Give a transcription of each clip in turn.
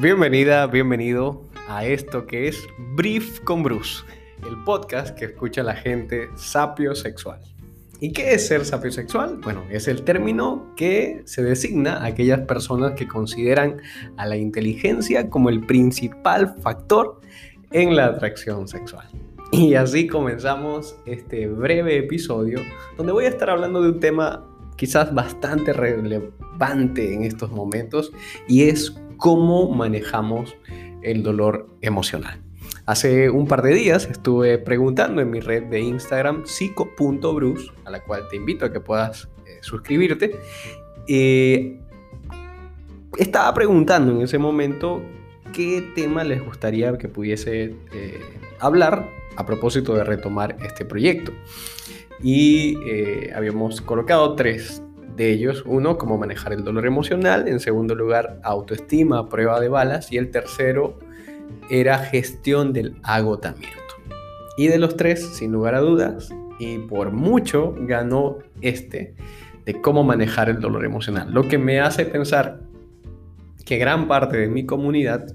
Bienvenida, bienvenido a esto que es Brief con Bruce, el podcast que escucha la gente sapiosexual. ¿Y qué es ser sapiosexual? Bueno, es el término que se designa a aquellas personas que consideran a la inteligencia como el principal factor en la atracción sexual. Y así comenzamos este breve episodio donde voy a estar hablando de un tema quizás bastante relevante en estos momentos y es cómo manejamos el dolor emocional. Hace un par de días estuve preguntando en mi red de Instagram psico.bruce, a la cual te invito a que puedas eh, suscribirte. Eh, estaba preguntando en ese momento qué tema les gustaría que pudiese eh, hablar a propósito de retomar este proyecto y habíamos colocado tres de ellos. Uno, cómo manejar el dolor emocional. En segundo lugar, autoestima, prueba de balas. Y el tercero era gestión del agotamiento. Y de los tres, sin lugar a dudas, y por mucho, ganó este de cómo manejar el dolor emocional. Lo que me hace pensar que gran parte de mi comunidad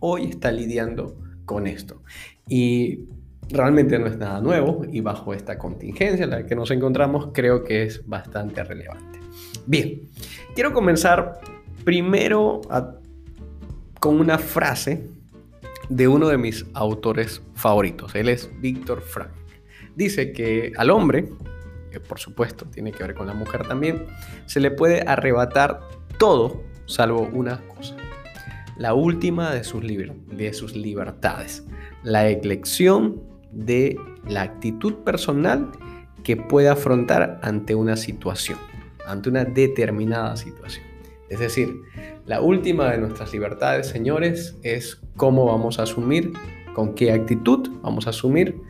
hoy está lidiando con esto. Y realmente no es nada nuevo y bajo esta contingencia en la que nos encontramos creo que es bastante relevante. Bien, quiero comenzar primero con una frase de uno de mis autores favoritos. Él es Víctor Frank. Dice que al hombre, que por supuesto tiene que ver con la mujer también, se le puede arrebatar todo salvo una cosa. La última de sus, de sus libertades, la elección de la actitud personal que puede afrontar ante una situación, ante una determinada situación. Es decir, la última de nuestras libertades, señores, es cómo vamos a asumir, con qué actitud vamos a asumir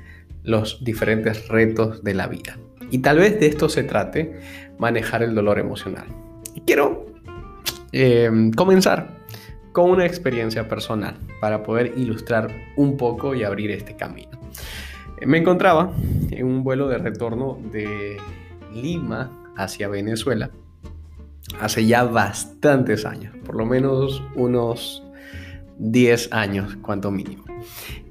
los diferentes retos de la vida. Y tal vez de esto se trate manejar el dolor emocional. Y quiero eh, comenzar con una experiencia personal para poder ilustrar un poco y abrir este camino. Me encontraba en un vuelo de retorno de Lima hacia Venezuela hace ya bastantes años, por lo menos unos 10 años, cuanto mínimo.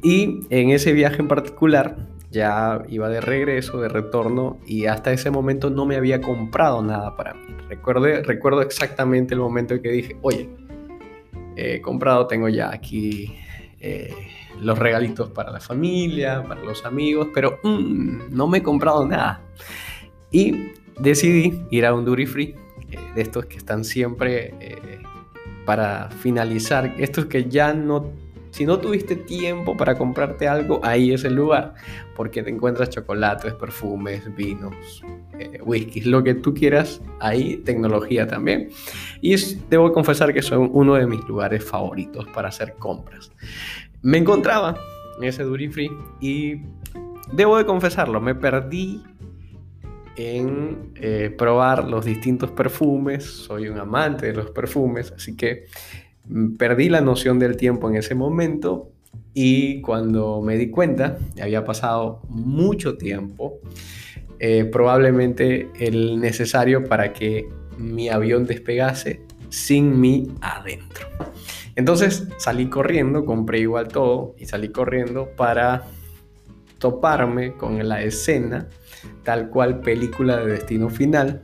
Y en ese viaje en particular ya iba de regreso, de retorno, y hasta ese momento no me había comprado nada para mí. Recuerdo, recuerdo exactamente el momento en que dije, oye, he comprado, tengo ya aquí eh, los regalitos para la familia, para los amigos, pero mm, no me he comprado nada. Y decidí ir a un duty free, eh, de estos que están siempre eh, para finalizar, estos que ya no, si no tuviste tiempo para comprarte algo, ahí es el lugar, porque te encuentras chocolates, perfumes, vinos, eh, whisky, lo que tú quieras, ahí tecnología también. Y debo confesar que son uno de mis lugares favoritos para hacer compras me encontraba en ese duty free y debo de confesarlo, me perdí en eh, probar los distintos perfumes, soy un amante de los perfumes, así que mm, perdí la noción del tiempo en ese momento y cuando me di cuenta, había pasado mucho tiempo, eh, probablemente el necesario para que mi avión despegase sin mí adentro. Entonces salí corriendo, compré igual todo y salí corriendo para toparme con la escena tal cual película de destino final,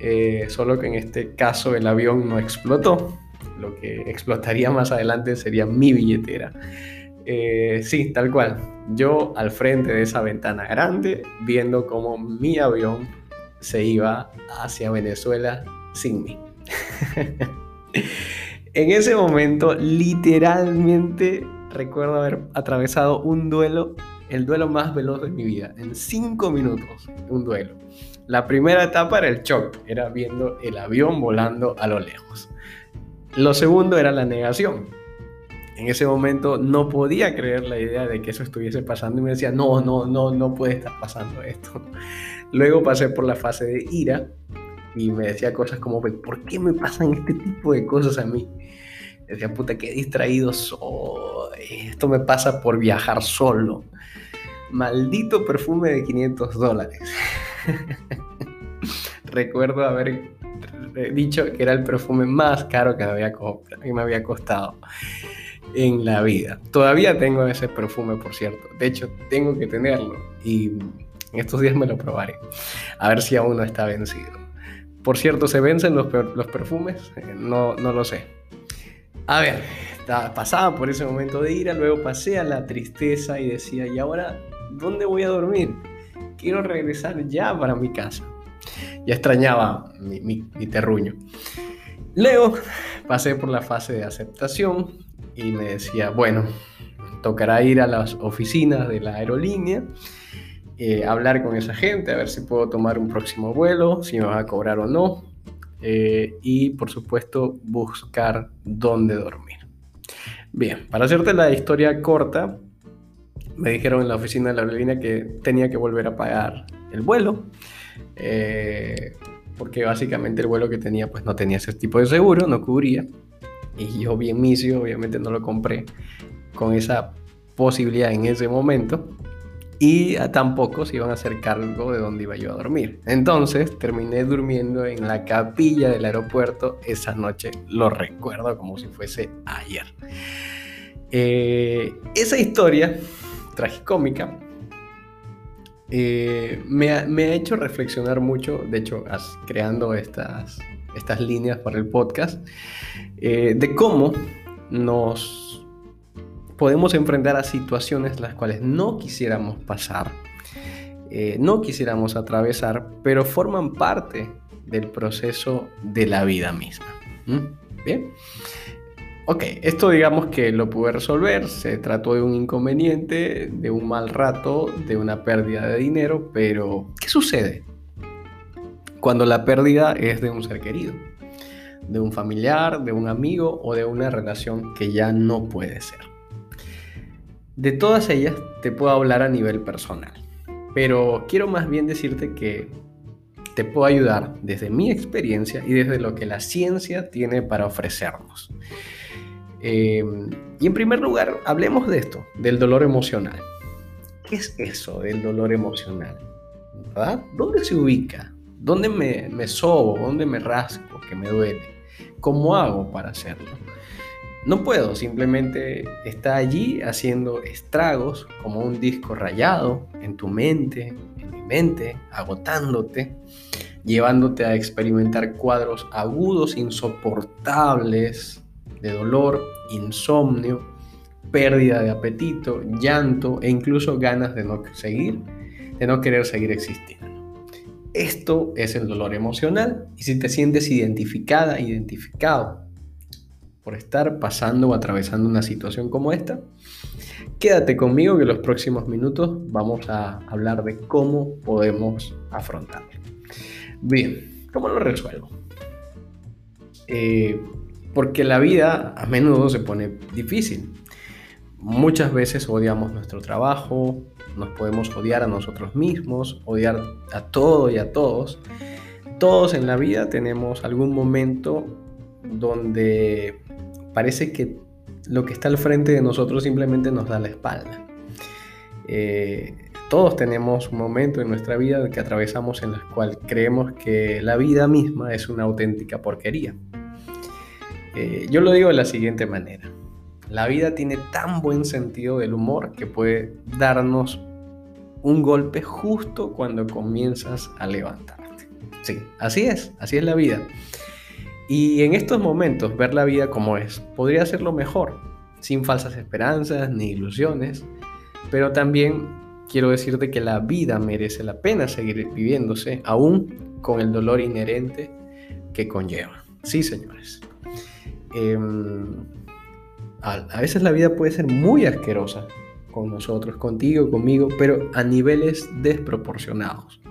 eh, solo que en este caso el avión no explotó, lo que explotaría más adelante sería mi billetera. Eh, sí, tal cual, yo al frente de esa ventana grande viendo cómo mi avión se iba hacia Venezuela sin mí. En ese momento, literalmente recuerdo haber atravesado un duelo, el duelo más veloz de mi vida, en cinco minutos, un duelo. La primera etapa era el shock, era viendo el avión volando a lo lejos. Lo segundo era la negación. En ese momento no podía creer la idea de que eso estuviese pasando y me decía, no, no, no, no puede estar pasando esto. Luego pasé por la fase de ira, y me decía cosas como, ¿por qué me pasan este tipo de cosas a mí? Decía, puta, qué distraído soy. Esto me pasa por viajar solo. Maldito perfume de 500 dólares. Recuerdo haber dicho que era el perfume más caro que me había, que me había costado en la vida. Todavía tengo ese perfume, por cierto. De hecho, tengo que tenerlo y en estos días me lo probaré. A ver si aún no está vencido. Por cierto, ¿se vencen los, los perfumes? Eh, no, no lo sé. A ver, pasaba por ese momento de ira, luego pasé a la tristeza y decía, ¿y ahora dónde voy a dormir? Quiero regresar ya para mi casa. Ya extrañaba mi, mi terruño. Luego pasé por la fase de aceptación y me decía, bueno, tocará ir a las oficinas de la aerolínea, eh, hablar con esa gente, a ver si puedo tomar un próximo vuelo, si me va a cobrar o no, eh, y por supuesto buscar dónde dormir. Bien, para hacerte la historia corta, me dijeron en la oficina de la aerolínea que tenía que volver a pagar el vuelo. Eh, porque básicamente el vuelo que tenía pues no tenía ese tipo de seguro, no cubría. Y yo bien misio, obviamente no lo compré con esa posibilidad en ese momento. Y tampoco se iban a hacer cargo de dónde iba yo a dormir. Entonces terminé durmiendo en la capilla del aeropuerto esa noche. Lo recuerdo como si fuese ayer. Eh, esa historia tragicómica eh, me, ha, hecho reflexionar mucho, de hecho, creando estas, estas líneas para el podcast, eh, de cómo nos podemos enfrentar a situaciones las cuales no quisiéramos pasar, eh, no quisiéramos atravesar, pero forman parte del proceso de la vida misma. Bien. Ok, esto digamos que lo pude resolver, se trató de un inconveniente, de un mal rato, de una pérdida de dinero, pero ¿qué sucede cuando la pérdida es de un ser querido? De un familiar, de un amigo o de una relación que ya no puede ser. De todas ellas te puedo hablar a nivel personal, pero quiero más bien decirte que te puedo ayudar desde mi experiencia y desde lo que la ciencia tiene para ofrecernos. Em, y en primer lugar, hablemos de esto, del dolor emocional. ¿Qué es eso del dolor emocional? ¿Dónde se ubica? ¿Dónde me, sobo? ¿Dónde me rasco? que me duele? ¿Cómo hago para hacerlo? No puedo, simplemente está allí haciendo estragos como un disco rayado en tu mente, en mi mente, agotándote, llevándote a experimentar cuadros agudos, insoportables, de dolor, insomnio, pérdida de apetito, llanto e incluso ganas de no seguir, de no querer seguir existiendo. Esto es el dolor emocional y si te sientes identificada, identificado por estar pasando o atravesando una situación como esta, quédate conmigo que en los próximos minutos vamos a hablar de cómo podemos afrontarlo. Bien, ¿cómo lo resuelvo? Eh, porque la vida a menudo se pone difícil. Muchas veces odiamos nuestro trabajo, nos podemos odiar a nosotros mismos, odiar a todo y a todos. Todos en la vida tenemos algún momento donde parece que lo que está al frente de nosotros simplemente nos da la espalda. Eh, todos tenemos un momento en nuestra vida que atravesamos en el cual creemos que la vida misma es una auténtica porquería. Eh, yo lo digo de la siguiente manera. La vida tiene tan buen sentido del humor que puede darnos un golpe justo cuando comienzas a levantarte. Sí, así es, así es la vida. Y en estos momentos ver la vida como es podría ser lo mejor, sin falsas esperanzas ni ilusiones, pero también quiero decirte que la vida merece la pena seguir viviéndose, aún con el dolor inherente que conlleva. Sí, señores. Em, a, veces la vida puede ser muy asquerosa con nosotros, contigo, conmigo, pero a niveles desproporcionados.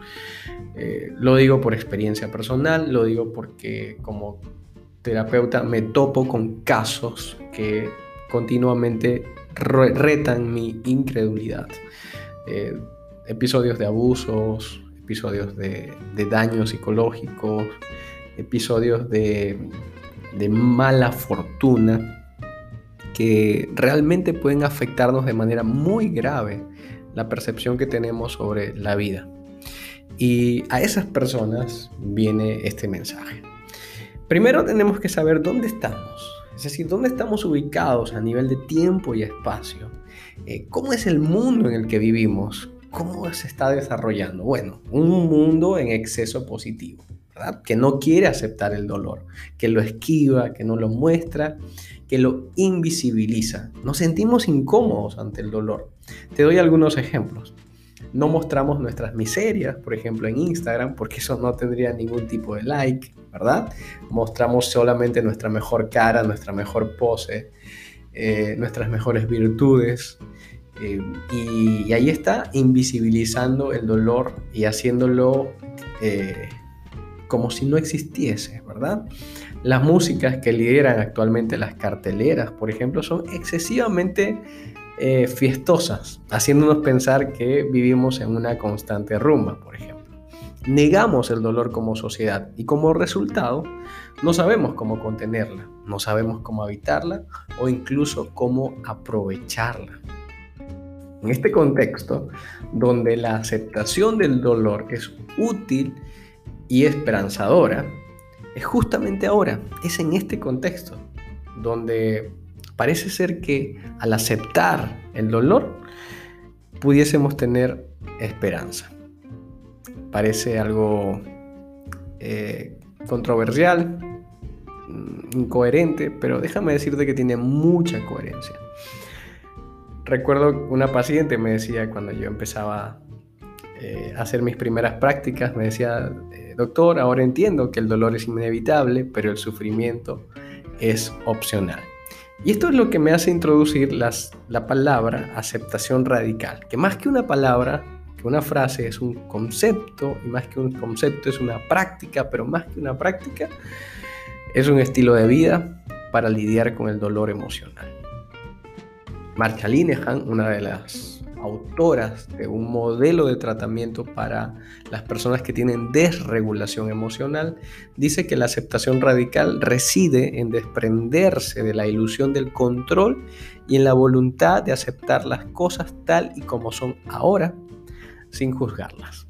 Eh, lo digo por experiencia personal, lo digo porque como terapeuta me topo con casos que continuamente retan mi incredulidad. Eh, episodios de abusos, episodios de, de daños psicológicos, episodios de de mala fortuna que realmente pueden afectarnos de manera muy grave la percepción que tenemos sobre la vida. Y a esas personas viene este mensaje. Primero tenemos que saber dónde estamos, es decir, dónde estamos ubicados a nivel de tiempo y espacio. Eh, ¿Cómo es el mundo en el que vivimos? ¿Cómo se está desarrollando? Bueno, un mundo en exceso positivo, ¿verdad? Que no quiere aceptar el dolor, que lo esquiva, que no lo muestra, que lo invisibiliza. Nos sentimos incómodos ante el dolor. Te doy algunos ejemplos. No mostramos nuestras miserias, por ejemplo, en Instagram, porque eso no tendría ningún tipo de like, ¿verdad? Mostramos solamente nuestra mejor cara, nuestra mejor pose, eh, nuestras mejores virtudes. Eh, y, ahí está invisibilizando el dolor y haciéndolo eh, como si no existiese, ¿verdad? Las músicas que lideran actualmente las carteleras, por ejemplo, son excesivamente eh, fiestosas, haciéndonos pensar que vivimos en una constante rumba, por ejemplo. Negamos el dolor como sociedad y como resultado no sabemos cómo contenerla, no sabemos cómo evitarla o incluso cómo aprovecharla. En este contexto, donde la aceptación del dolor es útil y esperanzadora, es justamente ahora, es en este contexto, donde parece ser que al aceptar el dolor pudiésemos tener esperanza. Parece algo eh, controversial, mm, incoherente, pero déjame decirte que tiene mucha coherencia. Recuerdo una paciente me decía cuando yo empezaba eh, a hacer mis primeras prácticas, me decía, eh, doctor, ahora entiendo que el dolor es inevitable, pero el sufrimiento es opcional. Y esto es lo que me hace introducir las, la palabra aceptación radical, que más que una palabra, que una frase es un concepto, y más que un concepto es una práctica, pero más que una práctica, es un estilo de vida para lidiar con el dolor emocional. Marcha Linehan, una de las autoras de un modelo de tratamiento para las personas que tienen desregulación emocional, dice que la aceptación radical reside en desprenderse de la ilusión del control y en la voluntad de aceptar las cosas tal y como son ahora, sin juzgarlas.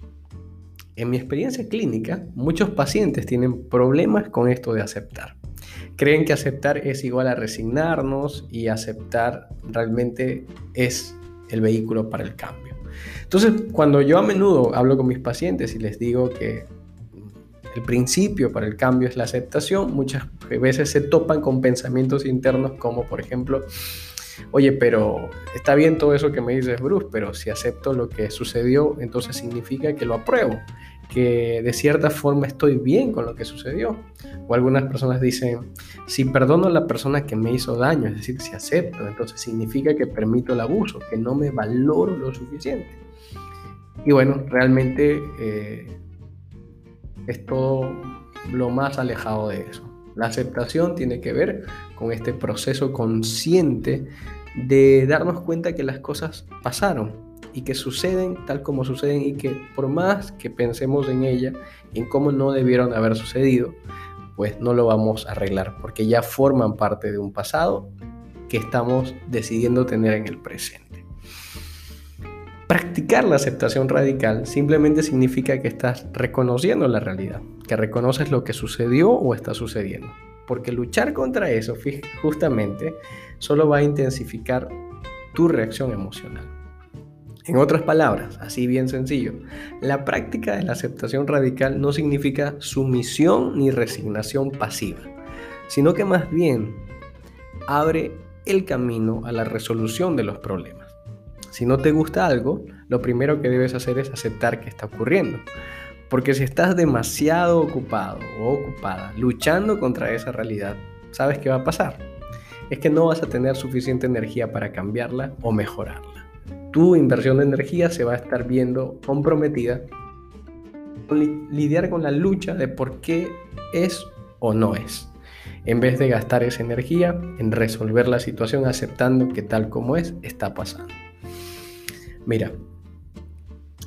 En mi experiencia clínica, muchos pacientes tienen problemas con esto de aceptar. Creen que aceptar es igual a resignarnos y aceptar realmente es el vehículo para el cambio. Entonces, cuando yo a menudo hablo con mis pacientes y les digo que el principio para el cambio es la aceptación, muchas veces se topan con pensamientos internos como, por ejemplo, oye, pero está bien todo eso que me dices, Bruce, pero si acepto lo que sucedió, entonces significa que lo apruebo que de cierta forma estoy bien con lo que sucedió. O algunas personas dicen, si perdono a la persona que me hizo daño, es decir, si acepto, entonces significa que permito el abuso, que no me valoro lo suficiente. Y bueno, realmente eh, es todo lo más alejado de eso. La aceptación tiene que ver con este proceso consciente de darnos cuenta que las cosas pasaron, y que suceden tal como suceden y que por más que pensemos en ella en cómo no debieron haber sucedido, pues no lo vamos a arreglar porque ya forman parte de un pasado que estamos decidiendo tener en el presente. Practicar la aceptación radical simplemente significa que estás reconociendo la realidad, que reconoces lo que sucedió o está sucediendo. Porque luchar contra eso justamente solo va a intensificar tu reacción emocional. En otras palabras, así bien sencillo, la práctica de la aceptación radical no significa sumisión ni resignación pasiva, sino que más bien abre el camino a la resolución de los problemas. Si no te gusta algo, lo primero que debes hacer es aceptar que está ocurriendo. Porque si estás demasiado ocupado o ocupada luchando contra esa realidad, ¿sabes qué va a pasar? Es que no vas a tener suficiente energía para cambiarla o mejorarla tu inversión de energía se va a estar viendo comprometida lidiar con la lucha de por qué es o no es, en vez de gastar esa energía en resolver la situación aceptando que tal como es está pasando. Mira,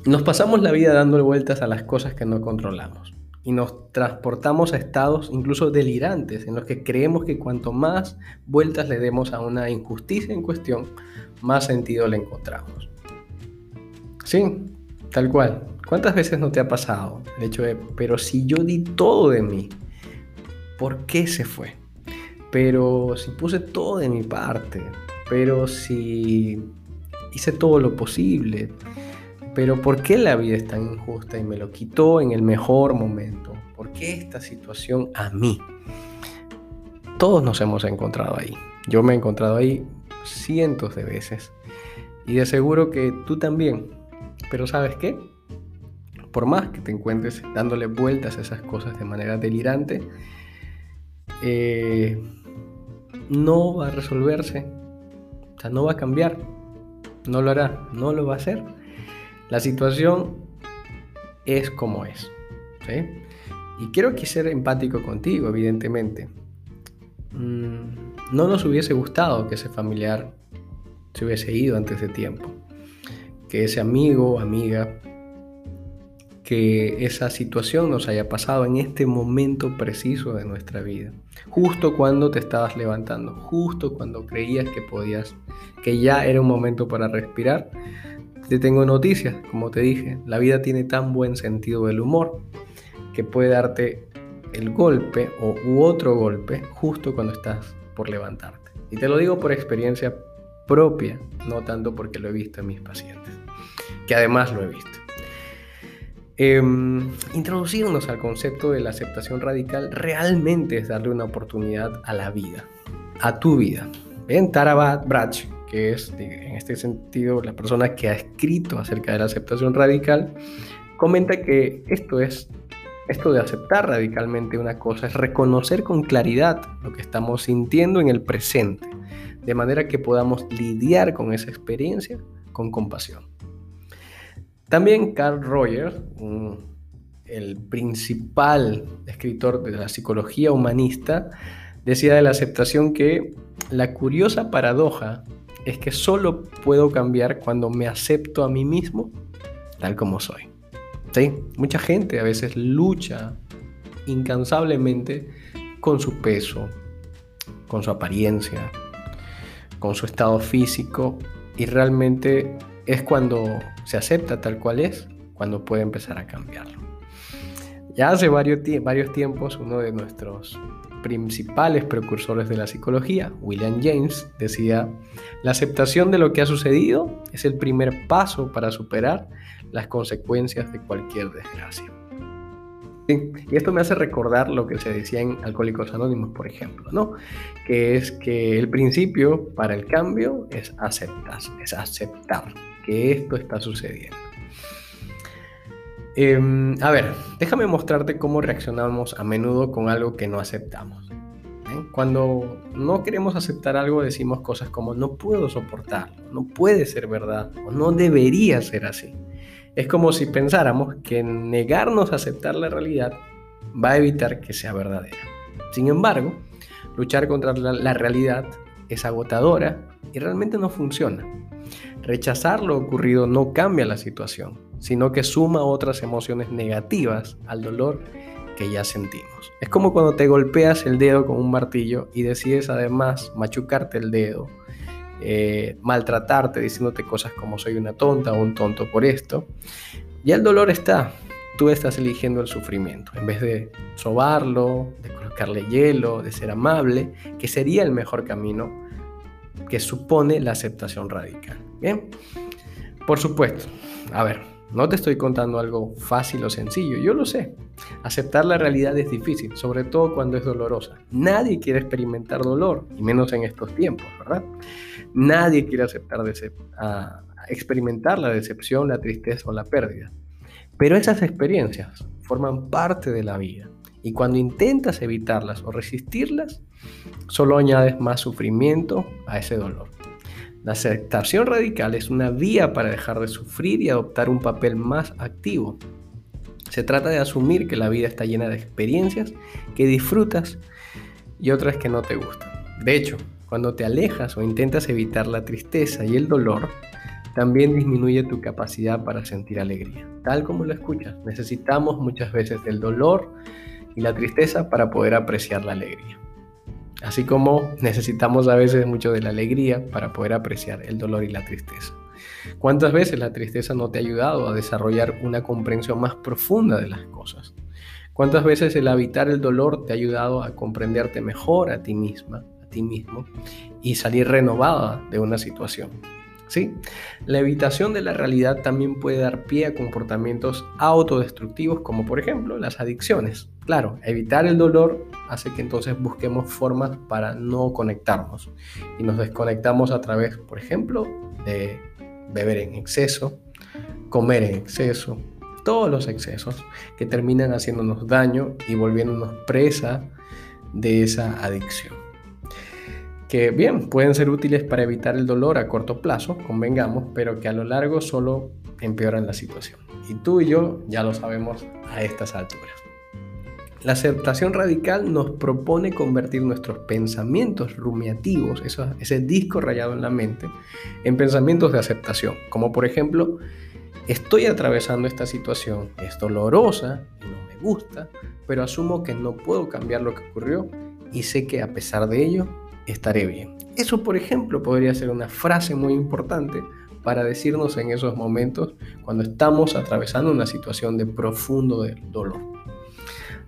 nos pasamos la vida dando vueltas a las cosas que no controlamos y nos transportamos a estados incluso delirantes en los que creemos que cuanto más vueltas le demos a una injusticia en cuestión, más sentido le encontramos. Sí, tal cual. ¿Cuántas veces no te ha pasado el hecho de, pero si yo di todo de mí, ¿por qué se fue? Pero si puse todo de mi parte, pero si hice todo lo posible, pero ¿por qué la vida es tan injusta y me lo quitó en el mejor momento? ¿Por qué esta situación a mí? Todos nos hemos encontrado ahí. Yo me he encontrado ahí cientos de veces. Y de seguro que tú también. Pero ¿sabes qué? Por más que te encuentres dándole vueltas a esas cosas de manera delirante, eh, no va a resolverse. O sea, no va a cambiar. No lo hará. No lo va a hacer. La situación es como es. Y quiero que ser empático contigo, evidentemente. Mm, no nos hubiese gustado que ese familiar se hubiese ido antes de tiempo. Que ese amigo o amiga, que esa situación nos haya pasado en este momento preciso de nuestra vida. Justo cuando te estabas levantando, justo cuando creías que podías, que ya era un momento para respirar. Te tengo noticias, como te dije, la vida tiene tan buen sentido del humor que puede darte el golpe o u otro golpe justo cuando estás por levantarte. Y te lo digo por experiencia propia, no tanto porque lo he visto en mis pacientes, que además lo he visto. Em, introducirnos al concepto de la aceptación radical realmente es darle una oportunidad a la vida, a tu vida. Ven, Tara Brach, que es en este sentido la persona que ha escrito acerca de la aceptación radical, comenta que esto es esto de aceptar radicalmente una cosa es reconocer con claridad lo que estamos sintiendo en el presente de manera que podamos lidiar con esa experiencia con compasión. También Carl Rogers, el principal escritor de la psicología humanista, decía de la aceptación que la curiosa paradoja es que solo puedo cambiar cuando me acepto a mí mismo tal como soy. ¿Sí? Mucha gente a veces lucha incansablemente con su peso, con su apariencia, con su estado físico y realmente es cuando se acepta tal cual es, cuando puede empezar a cambiarlo. Ya hace varios, varios tiempos uno de nuestros principales precursores de la psicología, William James, decía, la aceptación de lo que ha sucedido es el primer paso para superar las consecuencias de cualquier desgracia. Y esto me hace recordar lo que se decía en Alcohólicos Anónimos, por ejemplo, ¿no? Que es que el principio para el cambio es aceptar, es aceptar que esto está sucediendo. Em, a ver, déjame mostrarte cómo reaccionamos a menudo con algo que no aceptamos. ¿eh? Cuando no queremos aceptar algo decimos cosas como no puedo soportarlo, no puede ser verdad o no debería ser así. Es como si pensáramos que negarnos a aceptar la realidad va a evitar que sea verdadera. Sin embargo, luchar contra la, realidad es agotadora y realmente no funciona. Rechazar lo ocurrido no cambia la situación, sino que suma otras emociones negativas al dolor que ya sentimos. Es como cuando te golpeas el dedo con un martillo y decides además machucarte el dedo eh, maltratarte diciéndote cosas como soy una tonta o un tonto por esto. Ya el dolor está, tú estás eligiendo el sufrimiento. En vez de sobarlo, de colocarle hielo, de ser amable, que sería el mejor camino que supone la aceptación radical. Bien, por supuesto, a ver, no te estoy contando algo fácil o sencillo, yo lo sé. Aceptar la realidad es difícil, sobre todo cuando es dolorosa. Nadie quiere experimentar dolor, y menos en estos tiempos, ¿verdad? Nadie quiere aceptar experimentar la decepción, la tristeza o la pérdida. Pero esas experiencias forman parte de la vida y cuando intentas evitarlas o resistirlas, solo añades más sufrimiento a ese dolor. La aceptación radical es una vía para dejar de sufrir y adoptar un papel más activo. Se trata de asumir que la vida está llena de experiencias que disfrutas y otras que no te gustan. De hecho, cuando te alejas o intentas evitar la tristeza y el dolor, también disminuye tu capacidad para sentir alegría. Tal como lo escuchas, necesitamos muchas veces del dolor y la tristeza para poder apreciar la alegría. Así como necesitamos a veces mucho de la alegría para poder apreciar el dolor y la tristeza. ¿Cuántas veces la tristeza no te ha ayudado a desarrollar una comprensión más profunda de las cosas? ¿Cuántas veces el evitar el dolor te ha ayudado a comprenderte mejor a ti misma, a ti mismo y salir renovada de una situación? ¿Sí? La evitación de la realidad también puede dar pie a comportamientos autodestructivos como por ejemplo las adicciones. Claro, evitar el dolor hace que entonces busquemos formas para no conectarnos y nos desconectamos a través, por ejemplo, de beber en exceso, comer en exceso, todos los excesos que terminan haciéndonos daño y volviéndonos presa de esa adicción que bien, pueden ser útiles para evitar el dolor a corto plazo, convengamos, pero que a lo largo solo empeoran la situación. Y tú y yo ya lo sabemos a estas alturas. La aceptación radical nos propone convertir nuestros pensamientos rumiativos, ese disco rayado en la mente, en pensamientos de aceptación, como por ejemplo, estoy atravesando esta situación, es dolorosa y no me gusta, pero asumo que no puedo cambiar lo que ocurrió y sé que a pesar de ello estaré bien. Eso, por ejemplo, podría ser una frase muy importante para decirnos en esos momentos cuando estamos atravesando una situación de profundo dolor.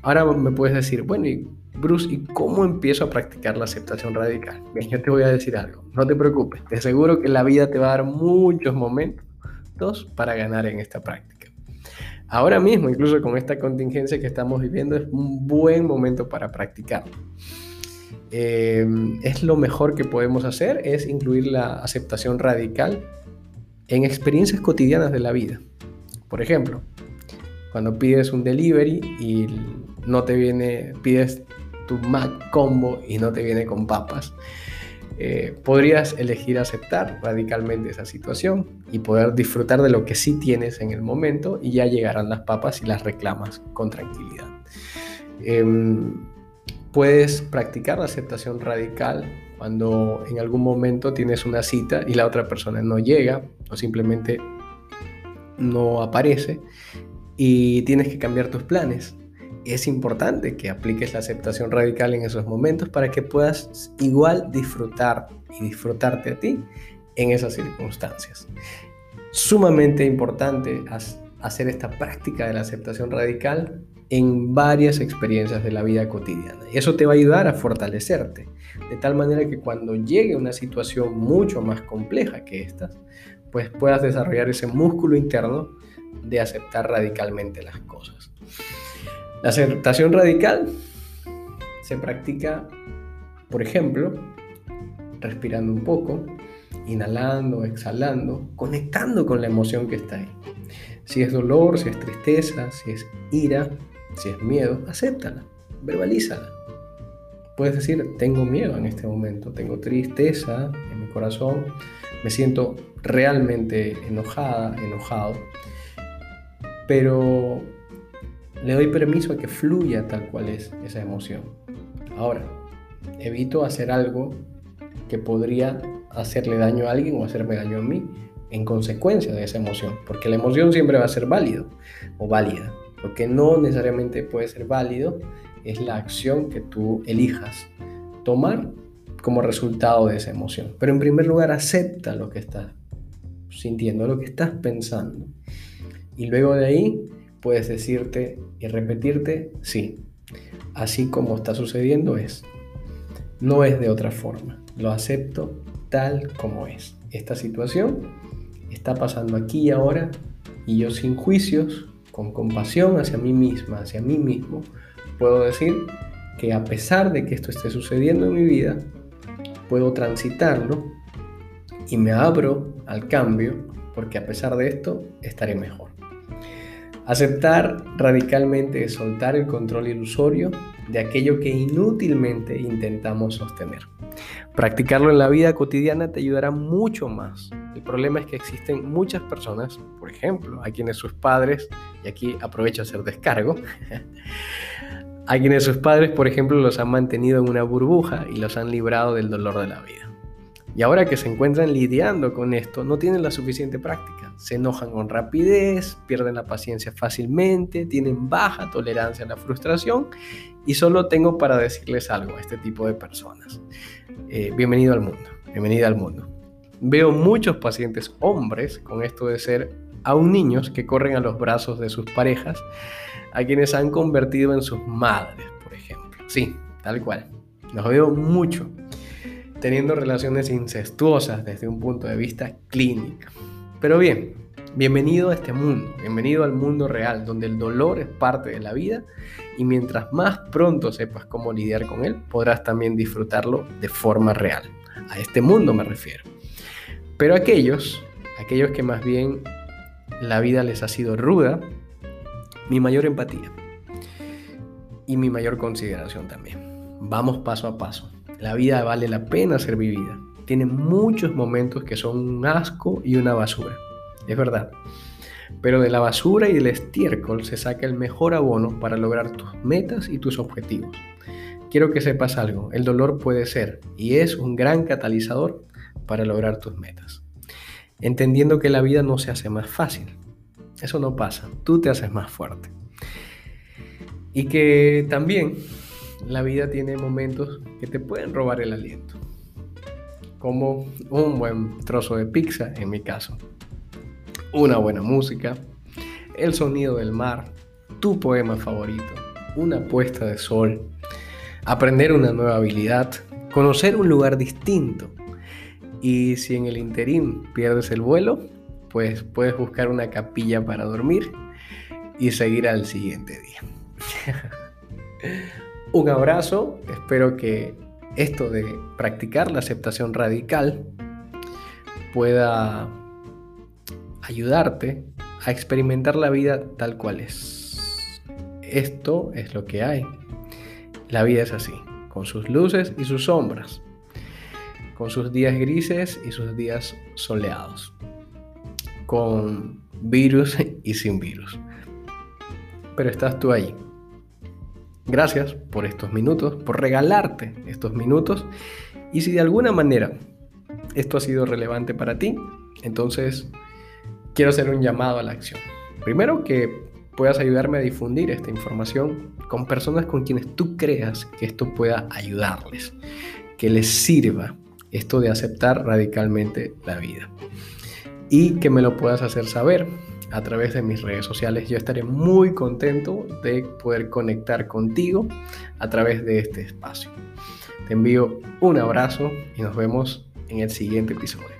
Ahora me puedes decir, bueno, y Bruce, ¿y cómo empiezo a practicar la aceptación radical? Bien, yo te voy a decir algo, no te preocupes, te aseguro que la vida te va a dar muchos momentos para ganar en esta práctica. Ahora mismo, incluso con esta contingencia que estamos viviendo, es un buen momento para practicarlo. Em, es lo mejor que podemos hacer, es incluir la aceptación radical en experiencias cotidianas de la vida. Por ejemplo, cuando pides un delivery y no te viene, pides tu Mac combo y no te viene con papas, eh, podrías elegir aceptar radicalmente esa situación y poder disfrutar de lo que sí tienes en el momento y ya llegarán las papas y las reclamas con tranquilidad. Em, puedes practicar la aceptación radical cuando en algún momento tienes una cita y la otra persona no llega o simplemente no aparece y tienes que cambiar tus planes. Es importante que apliques la aceptación radical en esos momentos para que puedas igual disfrutar y disfrutarte a ti en esas circunstancias. Sumamente importante hacer esta práctica de la aceptación radical en varias experiencias de la vida cotidiana. Y eso te va a ayudar a fortalecerte, de tal manera que cuando llegue una situación mucho más compleja que esta, pues puedas desarrollar ese músculo interno de aceptar radicalmente las cosas. La aceptación radical se practica, por ejemplo, respirando un poco, inhalando, exhalando, conectando con la emoción que está ahí. Si es dolor, si es tristeza, si es ira, si es miedo, acéptala, verbalízala. Puedes decir, tengo miedo en este momento, tengo tristeza en mi corazón, me siento realmente enojada, enojado, pero le doy permiso a que fluya tal cual es esa emoción. Ahora, evito hacer algo que podría hacerle daño a alguien o hacerme daño a mí en consecuencia de esa emoción, porque la emoción siempre va a ser válido o válida. Lo que no necesariamente puede ser válido es la acción que tú elijas tomar como resultado de esa emoción. Pero en primer lugar, acepta lo que estás sintiendo, lo que estás pensando. Y luego de ahí puedes decirte y repetirte, sí, así como está sucediendo es. No es de otra forma. Lo acepto tal como es. Esta situación está pasando aquí y ahora y yo sin juicios con compasión hacia mí misma, hacia mí mismo, puedo decir que a pesar de que esto esté sucediendo en mi vida, puedo transitarlo y me abro al cambio porque a pesar de esto estaré mejor. Aceptar radicalmente es soltar el control ilusorio de aquello que inútilmente intentamos sostener. Practicarlo en la vida cotidiana te ayudará mucho más. El problema es que existen muchas personas, por ejemplo, a quienes sus padres, y aquí aprovecho a hacer descargo, a quienes sus padres, por ejemplo, los han mantenido en una burbuja y los han librado del dolor de la vida. Y ahora que se encuentran lidiando con esto, no tienen la suficiente práctica. Se enojan con rapidez, pierden la paciencia fácilmente, tienen baja tolerancia a la frustración y solo tengo para decirles algo a este tipo de personas. Eh, bienvenido al mundo, bienvenida al mundo. Veo muchos pacientes hombres con esto de ser aún niños que corren a los brazos de sus parejas a quienes han convertido en sus madres, por ejemplo. Sí, tal cual. Los veo mucho teniendo relaciones incestuosas desde un punto de vista clínico. Pero bien, bienvenido a este mundo, bienvenido al mundo real, donde el dolor es parte de la vida y mientras más pronto sepas cómo lidiar con él, podrás también disfrutarlo de forma real. A este mundo me refiero. Pero aquellos, aquellos que más bien la vida les ha sido ruda, mi mayor empatía y mi mayor consideración también. Vamos paso a paso. La vida vale la pena ser vivida. Tiene muchos momentos que son un asco y una basura. Es verdad. Pero de la basura y del estiércol se saca el mejor abono para lograr tus metas y tus objetivos. Quiero que sepas algo, el dolor puede ser y es un gran catalizador para lograr tus metas. Entendiendo que la vida no se hace más fácil. Eso no pasa, tú te haces más fuerte. Y que también la vida tiene momentos que te pueden robar el aliento. Como un buen trozo de pizza, en mi caso. Una buena música, el sonido del mar, tu poema favorito, una puesta de sol, aprender una nueva habilidad, conocer un lugar distinto. Y si en el interín pierdes el vuelo, pues puedes buscar una capilla para dormir y seguir al siguiente día. Un abrazo, espero que esto de practicar la aceptación radical pueda ayudarte a experimentar la vida tal cual es. Esto es lo que hay. La vida es así, con sus luces y sus sombras, con sus días grises y sus días soleados, con virus y sin virus. Pero estás tú ahí Gracias por estos minutos, por regalarte estos minutos. Y si de alguna manera esto ha sido relevante para ti, entonces quiero hacer un llamado a la acción. Primero que puedas ayudarme a difundir esta información con personas con quienes tú creas que esto pueda ayudarles, que les sirva esto de aceptar radicalmente la vida. Y que me lo puedas hacer saber a través de mis redes sociales. Yo estaré muy contento de poder conectar contigo a través de este espacio. Te envío un abrazo y nos vemos en el siguiente episodio.